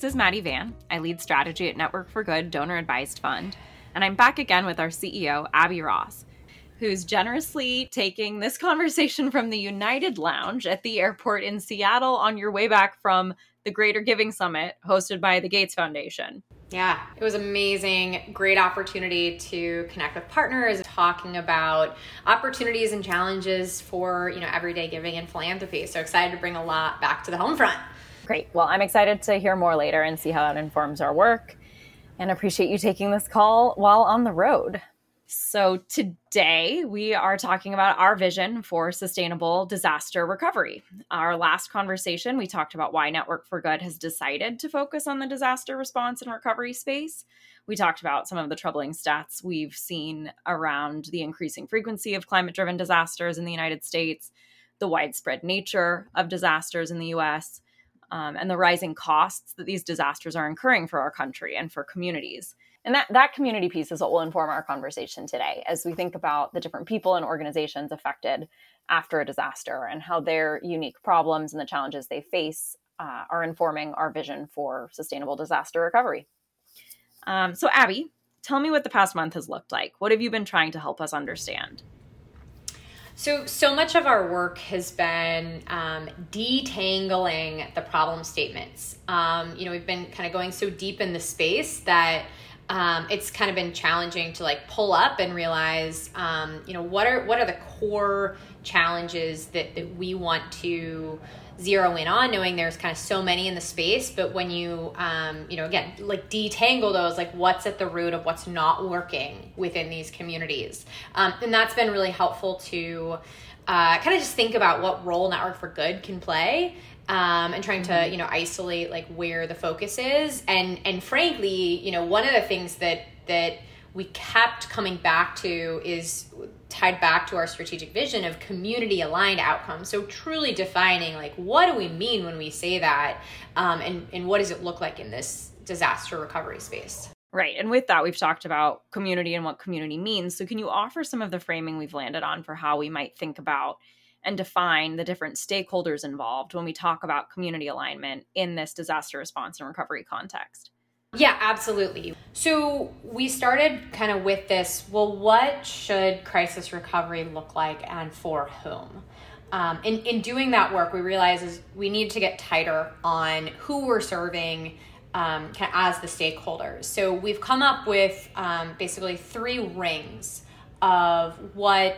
This is Maddie Van. I lead strategy at Network for Good Donor Advised Fund. And I'm back again with our CEO, Abby Ross, who's generously taking this conversation from the United Lounge at the airport in Seattle on your way back from the Greater Giving Summit hosted by the Gates Foundation. Yeah, it was amazing. Great opportunity to connect with partners, talking about opportunities and challenges for, you know, everyday giving and philanthropy. So excited to bring a lot back to the home front. Great. Well, I'm excited to hear more later and see how that informs our work and appreciate you taking this call while on the road. So, today we are talking about our vision for sustainable disaster recovery. Our last conversation, we talked about why Network for Good has decided to focus on the disaster response and recovery space. We talked about some of the troubling stats we've seen around the increasing frequency of climate driven disasters in the United States, the widespread nature of disasters in the US, um, and the rising costs that these disasters are incurring for our country and for communities. And that, that community piece is what will inform our conversation today as we think about the different people and organizations affected after a disaster and how their unique problems and the challenges they face uh, are informing our vision for sustainable disaster recovery. Um, so, Abby, tell me what the past month has looked like. What have you been trying to help us understand? So, so much of our work has been um, detangling the problem statements. Um, you know, we've been kind of going so deep in the space that um, it's kind of been challenging to like pull up and realize, um, you know, what are what are the core challenges that, that we want to zero in on knowing there's kind of so many in the space but when you um, you know again like detangle those like what's at the root of what's not working within these communities um, and that's been really helpful to uh, kind of just think about what role network for good can play um, and trying to mm-hmm. you know isolate like where the focus is and and frankly you know one of the things that that we kept coming back to is tied back to our strategic vision of community aligned outcomes so truly defining like what do we mean when we say that um, and and what does it look like in this disaster recovery space Right. And with that, we've talked about community and what community means. So, can you offer some of the framing we've landed on for how we might think about and define the different stakeholders involved when we talk about community alignment in this disaster response and recovery context? Yeah, absolutely. So we started kind of with this well, what should crisis recovery look like and for whom? Um, in, in doing that work, we realized is we need to get tighter on who we're serving um, kind of as the stakeholders. So we've come up with um, basically three rings of what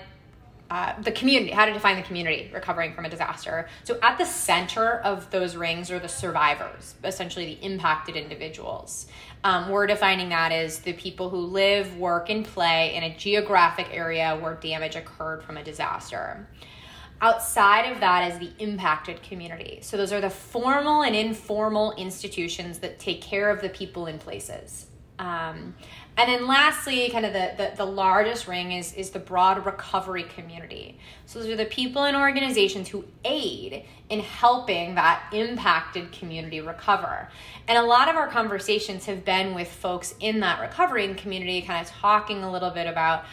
uh, the community, how to define the community recovering from a disaster. So, at the center of those rings are the survivors, essentially the impacted individuals. Um, we're defining that as the people who live, work, and play in a geographic area where damage occurred from a disaster. Outside of that is the impacted community. So, those are the formal and informal institutions that take care of the people in places. Um, and then lastly, kind of the, the, the, largest ring is, is the broad recovery community. So those are the people and organizations who aid in helping that impacted community recover. And a lot of our conversations have been with folks in that recovering community, kind of talking a little bit about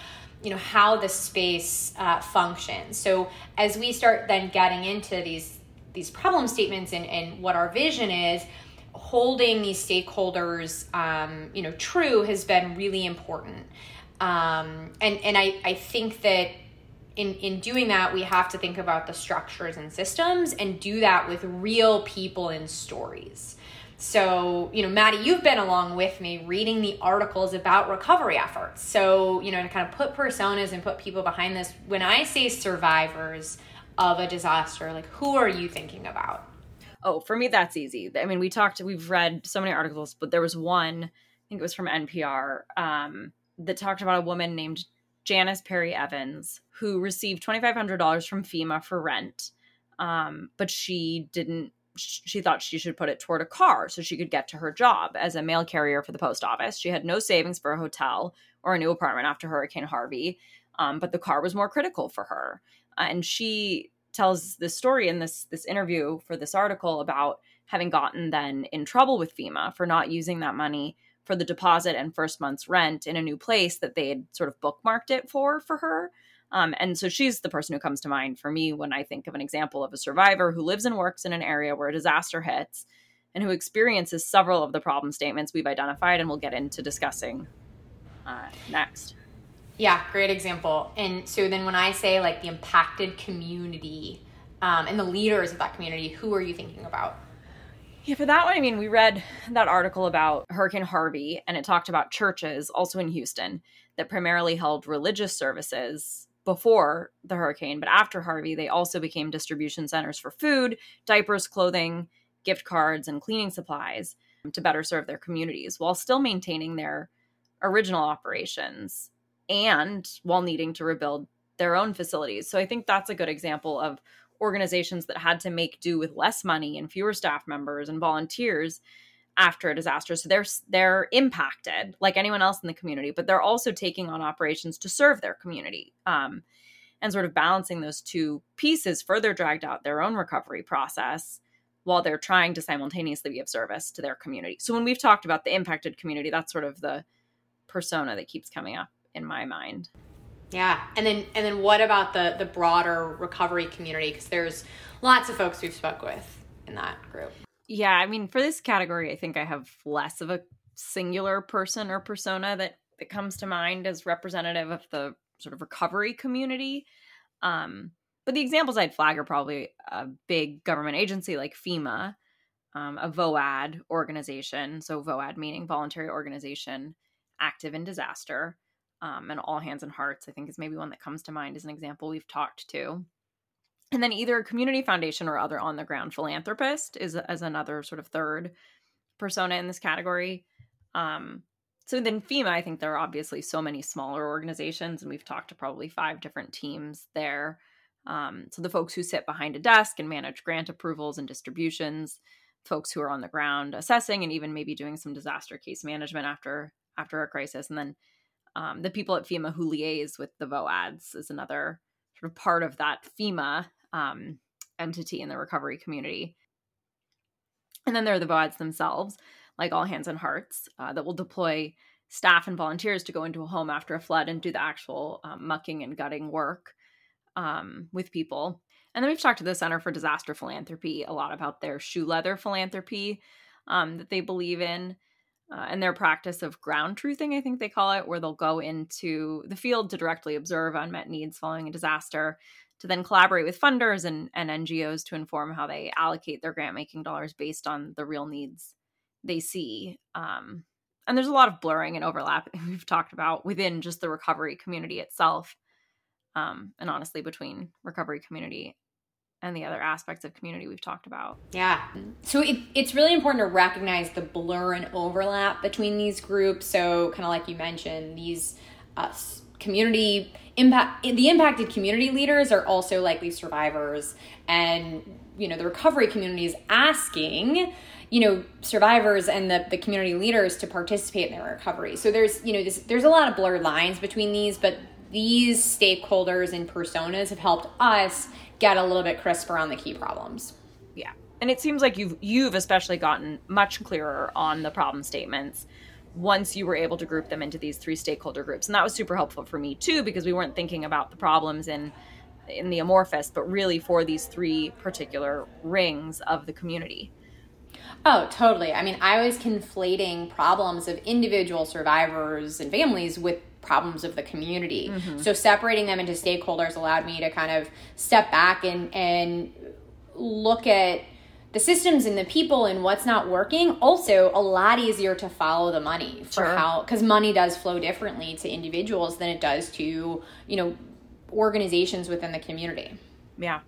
you know how the space uh, functions. So as we start then getting into these these problem statements and, and what our vision is, holding these stakeholders, um, you know, true has been really important. Um, and and I, I think that in, in doing that, we have to think about the structures and systems and do that with real people and stories. So, you know, Maddie, you've been along with me reading the articles about recovery efforts. So, you know, to kind of put personas and put people behind this, when I say survivors of a disaster, like who are you thinking about? Oh, for me, that's easy. I mean, we talked, we've read so many articles, but there was one, I think it was from NPR, um, that talked about a woman named Janice Perry Evans who received $2,500 from FEMA for rent. Um, but she didn't, she thought she should put it toward a car so she could get to her job as a mail carrier for the post office. She had no savings for a hotel or a new apartment after Hurricane Harvey, um, but the car was more critical for her. And she tells this story in this this interview for this article about having gotten then in trouble with FEMA for not using that money for the deposit and first month's rent in a new place that they had sort of bookmarked it for for her. Um, and so she's the person who comes to mind for me when I think of an example of a survivor who lives and works in an area where a disaster hits and who experiences several of the problem statements we've identified and we'll get into discussing uh, next. Yeah, great example. And so then when I say like the impacted community um, and the leaders of that community, who are you thinking about? Yeah, for that one, I mean, we read that article about Hurricane Harvey, and it talked about churches, also in Houston, that primarily held religious services before the hurricane. But after Harvey, they also became distribution centers for food, diapers, clothing, gift cards, and cleaning supplies to better serve their communities while still maintaining their original operations and while needing to rebuild their own facilities. So I think that's a good example of organizations that had to make do with less money and fewer staff members and volunteers after a disaster. So they're they're impacted like anyone else in the community, but they're also taking on operations to serve their community. Um, and sort of balancing those two pieces further dragged out their own recovery process while they're trying to simultaneously be of service to their community. So when we've talked about the impacted community, that's sort of the persona that keeps coming up in my mind. Yeah, and then and then what about the the broader recovery community? Because there's lots of folks we've spoke with in that group. Yeah, I mean, for this category, I think I have less of a singular person or persona that that comes to mind as representative of the sort of recovery community. Um, but the examples I'd flag are probably a big government agency like FEMA, um, a VOAD organization. So VOAD meaning voluntary organization active in disaster um, and All Hands and Hearts, I think is maybe one that comes to mind as an example we've talked to. And then either a community foundation or other on the ground philanthropist is as another sort of third persona in this category. Um, so then FEMA, I think there are obviously so many smaller organizations, and we've talked to probably five different teams there. Um, so the folks who sit behind a desk and manage grant approvals and distributions, folks who are on the ground assessing and even maybe doing some disaster case management after after a crisis, and then um, the people at FEMA who liaise with the VOADs is another sort of part of that FEMA um, entity in the recovery community. And then there are the VOADs themselves, like All Hands and Hearts, uh, that will deploy staff and volunteers to go into a home after a flood and do the actual um, mucking and gutting work um, with people. And then we've talked to the Center for Disaster Philanthropy a lot about their shoe leather philanthropy um, that they believe in uh, and their practice of ground truthing, I think they call it, where they'll go into the field to directly observe unmet needs following a disaster, to then collaborate with funders and, and NGOs to inform how they allocate their grant making dollars based on the real needs they see. Um, and there's a lot of blurring and overlap we've talked about within just the recovery community itself. Um, and honestly, between recovery community and the other aspects of community we've talked about. Yeah. So it, it's really important to recognize the blur and overlap between these groups. So, kind of like you mentioned, these uh, community impact, the impacted community leaders are also likely survivors. And, you know, the recovery community is asking, you know, survivors and the, the community leaders to participate in their recovery. So there's, you know, this, there's a lot of blurred lines between these, but these stakeholders and personas have helped us get a little bit crisper on the key problems. Yeah. And it seems like you've you've especially gotten much clearer on the problem statements once you were able to group them into these three stakeholder groups. And that was super helpful for me too because we weren't thinking about the problems in in the amorphous, but really for these three particular rings of the community. Oh, totally. I mean, I was conflating problems of individual survivors and families with problems of the community. Mm-hmm. So separating them into stakeholders allowed me to kind of step back and and look at the systems and the people and what's not working also a lot easier to follow the money for sure. how because money does flow differently to individuals than it does to you know organizations within the community yeah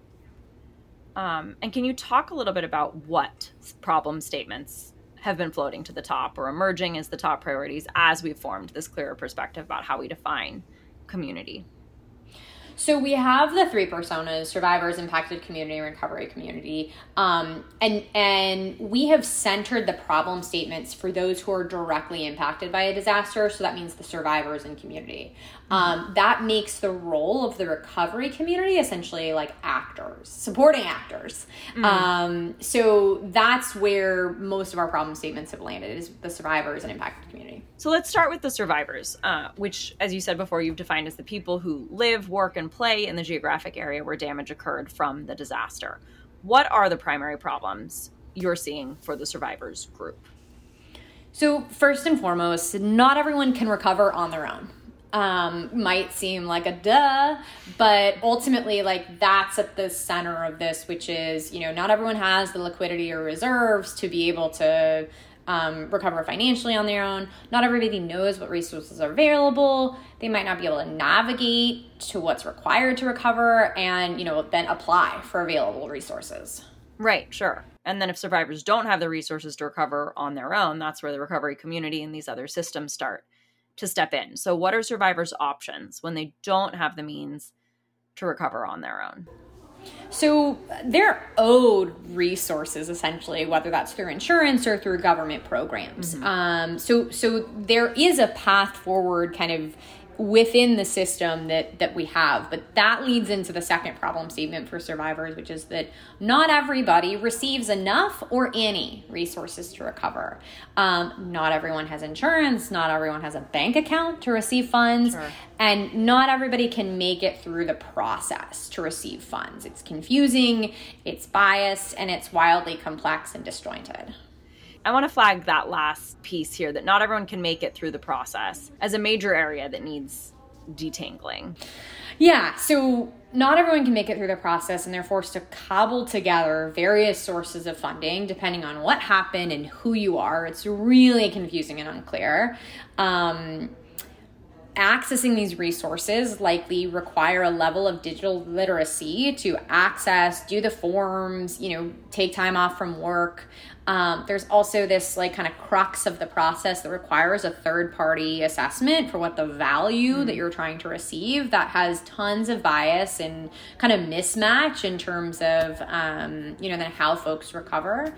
um, and can you talk a little bit about what problem statements have been floating to the top or emerging as the top priorities as we've formed this clearer perspective about how we define community. So we have the three personas: survivors, impacted community, recovery community, um, and and we have centered the problem statements for those who are directly impacted by a disaster. So that means the survivors and community. Um, that makes the role of the recovery community essentially like actors, supporting actors. Mm-hmm. Um, so that's where most of our problem statements have landed: is the survivors and impacted community. So let's start with the survivors, uh, which, as you said before, you've defined as the people who live, work, and play in the geographic area where damage occurred from the disaster. What are the primary problems you're seeing for the survivors group? So, first and foremost, not everyone can recover on their own. Um, might seem like a duh, but ultimately, like that's at the center of this, which is, you know, not everyone has the liquidity or reserves to be able to um, recover financially on their own. Not everybody knows what resources are available. They might not be able to navigate to what's required to recover and, you know, then apply for available resources. Right, sure. And then if survivors don't have the resources to recover on their own, that's where the recovery community and these other systems start to step in. So, what are survivors' options when they don't have the means to recover on their own? So they're owed resources essentially, whether that's through insurance or through government programs. Mm-hmm. Um, so so there is a path forward, kind of within the system that that we have. But that leads into the second problem statement for survivors which is that not everybody receives enough or any resources to recover. Um, not everyone has insurance. Not everyone has a bank account to receive funds. Sure. and not everybody can make it through the process to receive funds. It's confusing it's biased and it's wildly complex and disjointed I want to flag that last piece here that not everyone can make it through the process as a major area that needs detangling. Yeah, so not everyone can make it through the process and they're forced to cobble together various sources of funding depending on what happened and who you are. It's really confusing and unclear. Um, accessing these resources likely require a level of digital literacy to access, do the forms, you know, take time off from work. Um, there's also this like kind of crux of the process that requires a third party assessment for what the value mm. that you're trying to receive that has tons of bias and kind of mismatch in terms of um, you know then how folks recover.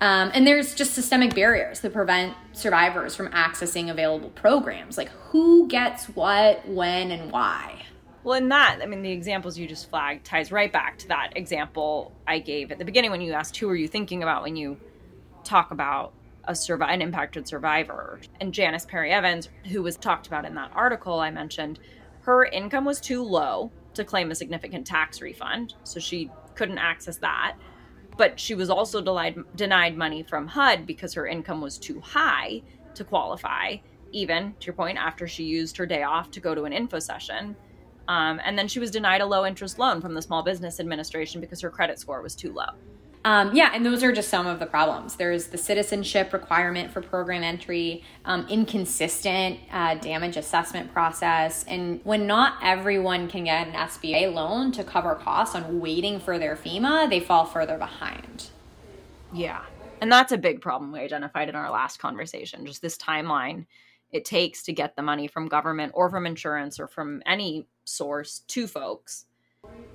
Um, and there's just systemic barriers that prevent survivors from accessing available programs. Like who gets what when and why? Well, in that, I mean, the examples you just flagged ties right back to that example I gave at the beginning when you asked who are you thinking about when you talk about a an impacted survivor. And Janice Perry Evans, who was talked about in that article I mentioned, her income was too low to claim a significant tax refund, so she couldn't access that. But she was also denied, denied money from HUD because her income was too high to qualify, even to your point, after she used her day off to go to an info session. Um, and then she was denied a low interest loan from the Small Business Administration because her credit score was too low. Um, yeah, and those are just some of the problems. There's the citizenship requirement for program entry, um, inconsistent uh, damage assessment process, and when not everyone can get an SBA loan to cover costs on waiting for their FEMA, they fall further behind. Yeah, and that's a big problem we identified in our last conversation. Just this timeline it takes to get the money from government or from insurance or from any source to folks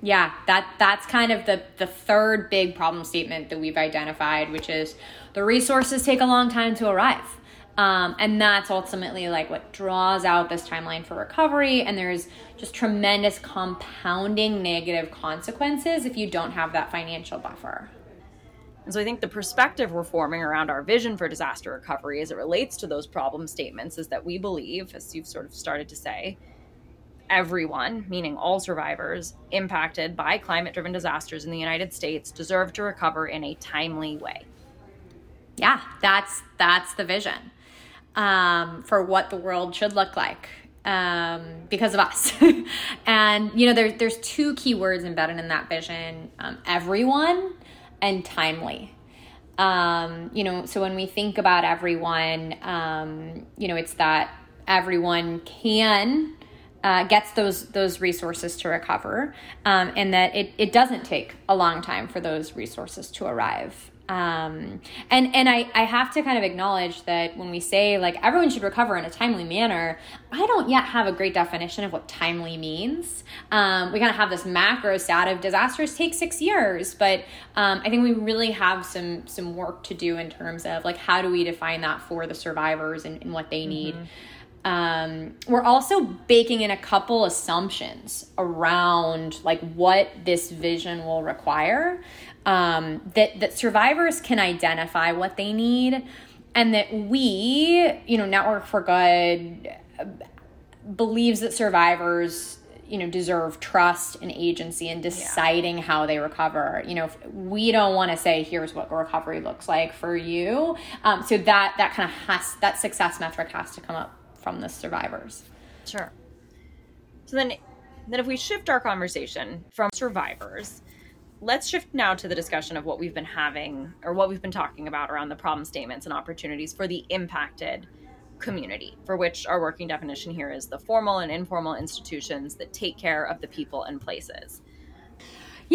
yeah, that that's kind of the the third big problem statement that we've identified, which is the resources take a long time to arrive. Um, and that's ultimately like what draws out this timeline for recovery. And there's just tremendous compounding negative consequences if you don't have that financial buffer. And so I think the perspective we're forming around our vision for disaster recovery as it relates to those problem statements is that we believe, as you've sort of started to say, everyone, meaning all survivors impacted by climate driven disasters in the United States, deserve to recover in a timely way. Yeah, that's that's the vision um, for what the world should look like um, because of us. and you know, there's there's two key words embedded in that vision: um, everyone and timely. Um, you know, so when we think about everyone, um, you know, it's that everyone can uh, gets those those resources to recover, um, and that it, it doesn't take a long time for those resources to arrive. Um, and and I, I have to kind of acknowledge that when we say like everyone should recover in a timely manner, I don't yet have a great definition of what timely means. Um, we kind of have this macro stat of disasters take six years, but um, I think we really have some some work to do in terms of like how do we define that for the survivors and, and what they need. Mm-hmm um, we're also baking in a couple assumptions around like what this vision will require um, that that survivors can identify what they need and that we you know network for good believes that survivors you know deserve trust and agency in deciding yeah. how they recover you know we don't want to say here's what recovery looks like for you um, so that that kind of has that success metric has to come up from the survivors sure so then then if we shift our conversation from survivors let's shift now to the discussion of what we've been having or what we've been talking about around the problem statements and opportunities for the impacted community, for which our working definition here is the formal and informal institutions that take care of the people and places.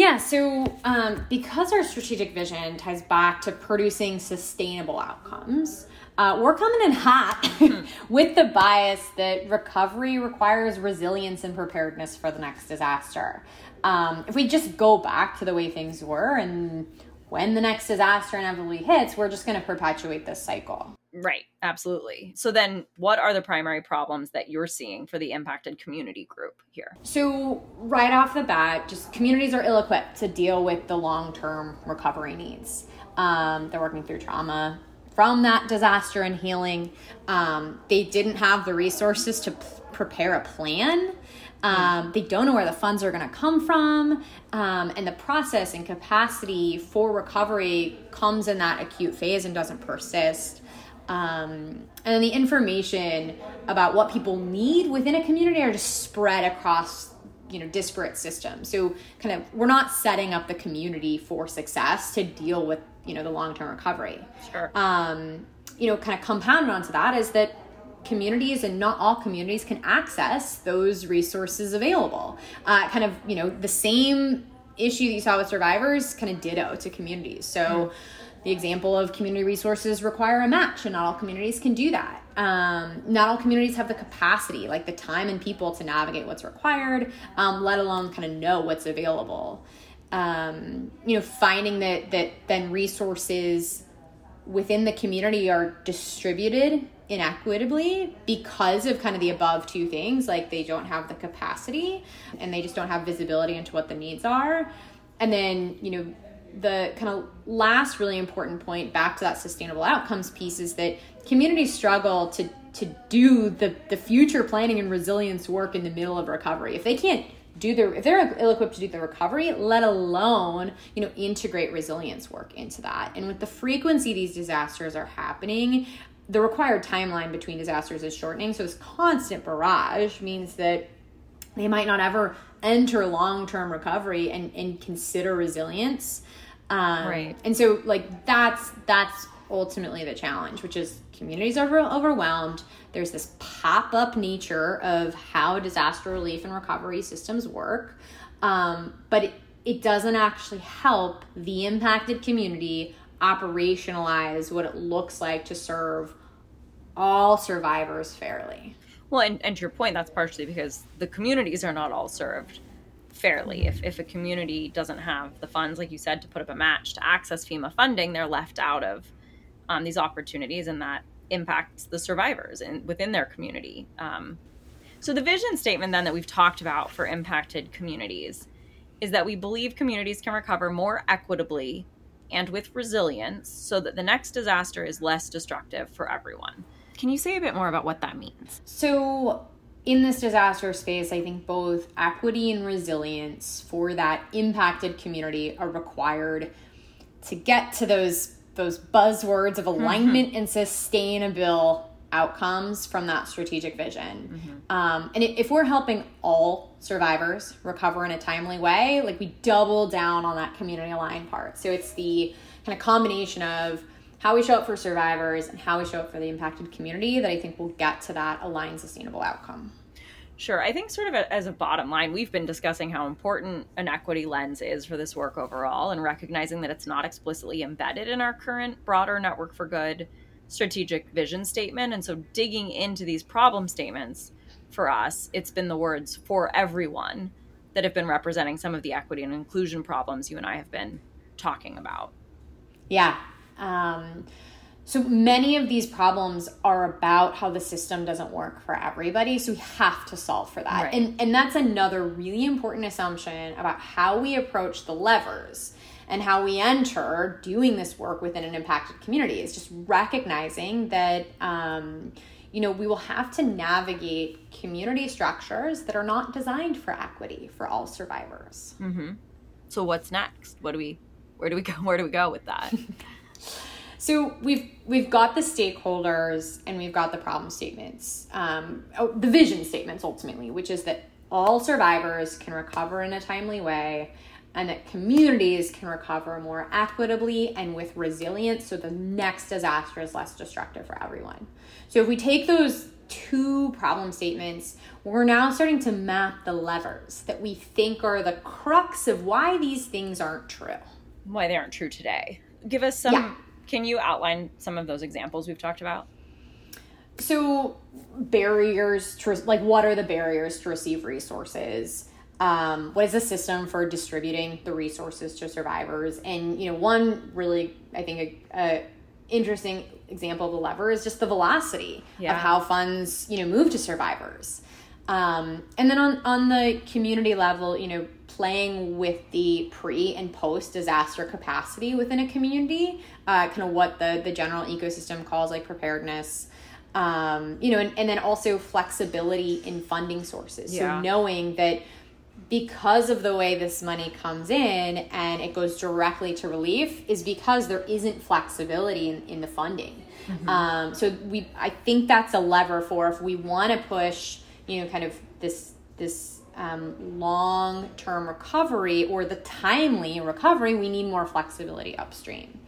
Yeah, so um, because our strategic vision ties back to producing sustainable outcomes, uh, we're coming in hot with the bias that recovery requires resilience and preparedness for the next disaster. Um, if we just go back to the way things were and when the next disaster inevitably hits, we're just going to perpetuate this cycle. Right, absolutely. So then what are the primary problems that you're seeing for the impacted community group here? So, right off the bat, just communities are ill-equipped to deal with the long-term recovery needs. Um, they're working through trauma from that disaster and healing. Um, they didn't have the resources to p- prepare a plan. Um, they don't know where the funds are going to come from. Um, and the process and capacity for recovery comes in that acute phase and doesn't persist. Um, and then the information about what people need within a community are just spread across you know disparate systems so kind of we're not setting up the community for success to deal with you know the long-term recovery sure um, you know kind of compounded onto that is that communities and not all communities can access those resources available uh, kind of you know the same issue that you saw with survivors kind of ditto to communities so mm the example of community resources require a match, and not all communities can do that. Um, not all communities have the capacity, like the time and people to navigate what's required, um, let alone kind of know what's available. Um, you know, finding that that then resources within the community are distributed inequitably because of kind of the above two things like they don't have the capacity and they just don't have visibility into what the needs are. And then you know the kind of last really important point back to that sustainable outcomes piece is that communities struggle to to do the the future planning and resilience work in the middle of recovery. If they can't do their if they're ill-equipped to do the recovery let alone you know integrate resilience work into that. And with the frequency these disasters are happening the required timeline between disasters is shortening so this constant barrage means that they might not ever enter long-term recovery and, and consider resilience um, right. And so, like that's that's ultimately the challenge, which is communities are overwhelmed. There's this pop up nature of how disaster relief and recovery systems work, um, but it, it doesn't actually help the impacted community operationalize what it looks like to serve all survivors fairly. Well, and, and to your point, that's partially because the communities are not all served fairly. If, if a community doesn't have the funds, like you said, to put up a match to access FEMA funding, they're left out of um, these opportunities, and that impacts the survivors in, within their community. Um, so, the vision statement then that we've talked about for impacted communities is that we believe communities can recover more equitably and with resilience so that the next disaster is less destructive for everyone. Can you say a bit more about what that means? So, in this disaster space, I think both equity and resilience for that impacted community are required to get to those those buzzwords of mm-hmm. alignment mm-hmm. and sustainable outcomes from that strategic vision. Mm-hmm. Um, and if we're helping all survivors recover in a timely way, like we double down on that community aligned part. So it's the kind of combination of how we show up for survivors and how we show up for the impacted community that I think will get to that aligned sustainable outcome. Sure. I think, sort of as a bottom line, we've been discussing how important an equity lens is for this work overall and recognizing that it's not explicitly embedded in our current broader Network for Good strategic vision statement. And so, digging into these problem statements for us, it's been the words for everyone that have been representing some of the equity and inclusion problems you and I have been talking about. Yeah. Um, so many of these problems are about how the system doesn't work for everybody. So we have to solve for that. Right. And, and that's another really important assumption about how we approach the levers and how we enter doing this work within an impacted community is just recognizing that um, you know, we will have to navigate community structures that are not designed for equity for all survivors. Mm-hmm. So what's next? What do we, where do we go? Where do we go with that? so we've we've got the stakeholders and we've got the problem statements, um, oh, the vision statements ultimately, which is that all survivors can recover in a timely way and that communities can recover more equitably and with resilience so the next disaster is less destructive for everyone. So if we take those two problem statements, we're now starting to map the levers that we think are the crux of why these things aren't true. Why they aren't true today. Give us some yeah. can you outline some of those examples we've talked about? So barriers to like what are the barriers to receive resources? um, what is the system for distributing the resources to survivors and you know one really i think a, a interesting example of the lever is just the velocity yeah. of how funds you know move to survivors um, and then on, on the community level you know playing with the pre and post disaster capacity within a community uh, kind of what the, the general ecosystem calls like preparedness um, you know and, and then also flexibility in funding sources yeah. so knowing that because of the way this money comes in and it goes directly to relief is because there isn't flexibility in, in the funding. Mm-hmm. Um, so we, I think that's a lever for if we want to push, you know, kind of this this um, long term recovery or the timely recovery, we need more flexibility upstream.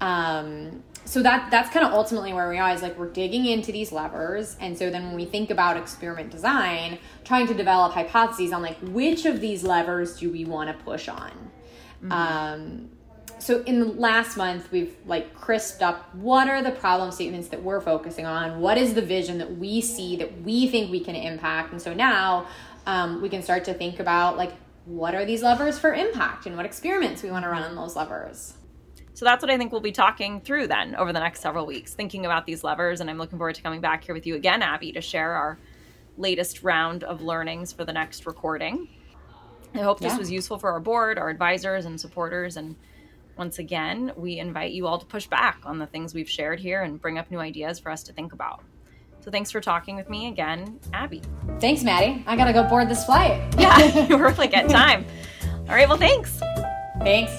Um, so that that's kind of ultimately where we are is like we're digging into these levers and so then when we think about experiment design trying to develop hypotheses on like which of these levers do we want to push on mm-hmm. um, so in the last month we've like crisped up what are the problem statements that we're focusing on what is the vision that we see that we think we can impact and so now um, we can start to think about like what are these levers for impact and what experiments we want to run on those levers so that's what I think we'll be talking through then over the next several weeks, thinking about these levers. And I'm looking forward to coming back here with you again, Abby, to share our latest round of learnings for the next recording. I hope this yeah. was useful for our board, our advisors, and supporters. And once again, we invite you all to push back on the things we've shared here and bring up new ideas for us to think about. So thanks for talking with me again, Abby. Thanks, Maddie. I gotta go board this flight. yeah, we're like at time. All right, well, thanks. Thanks.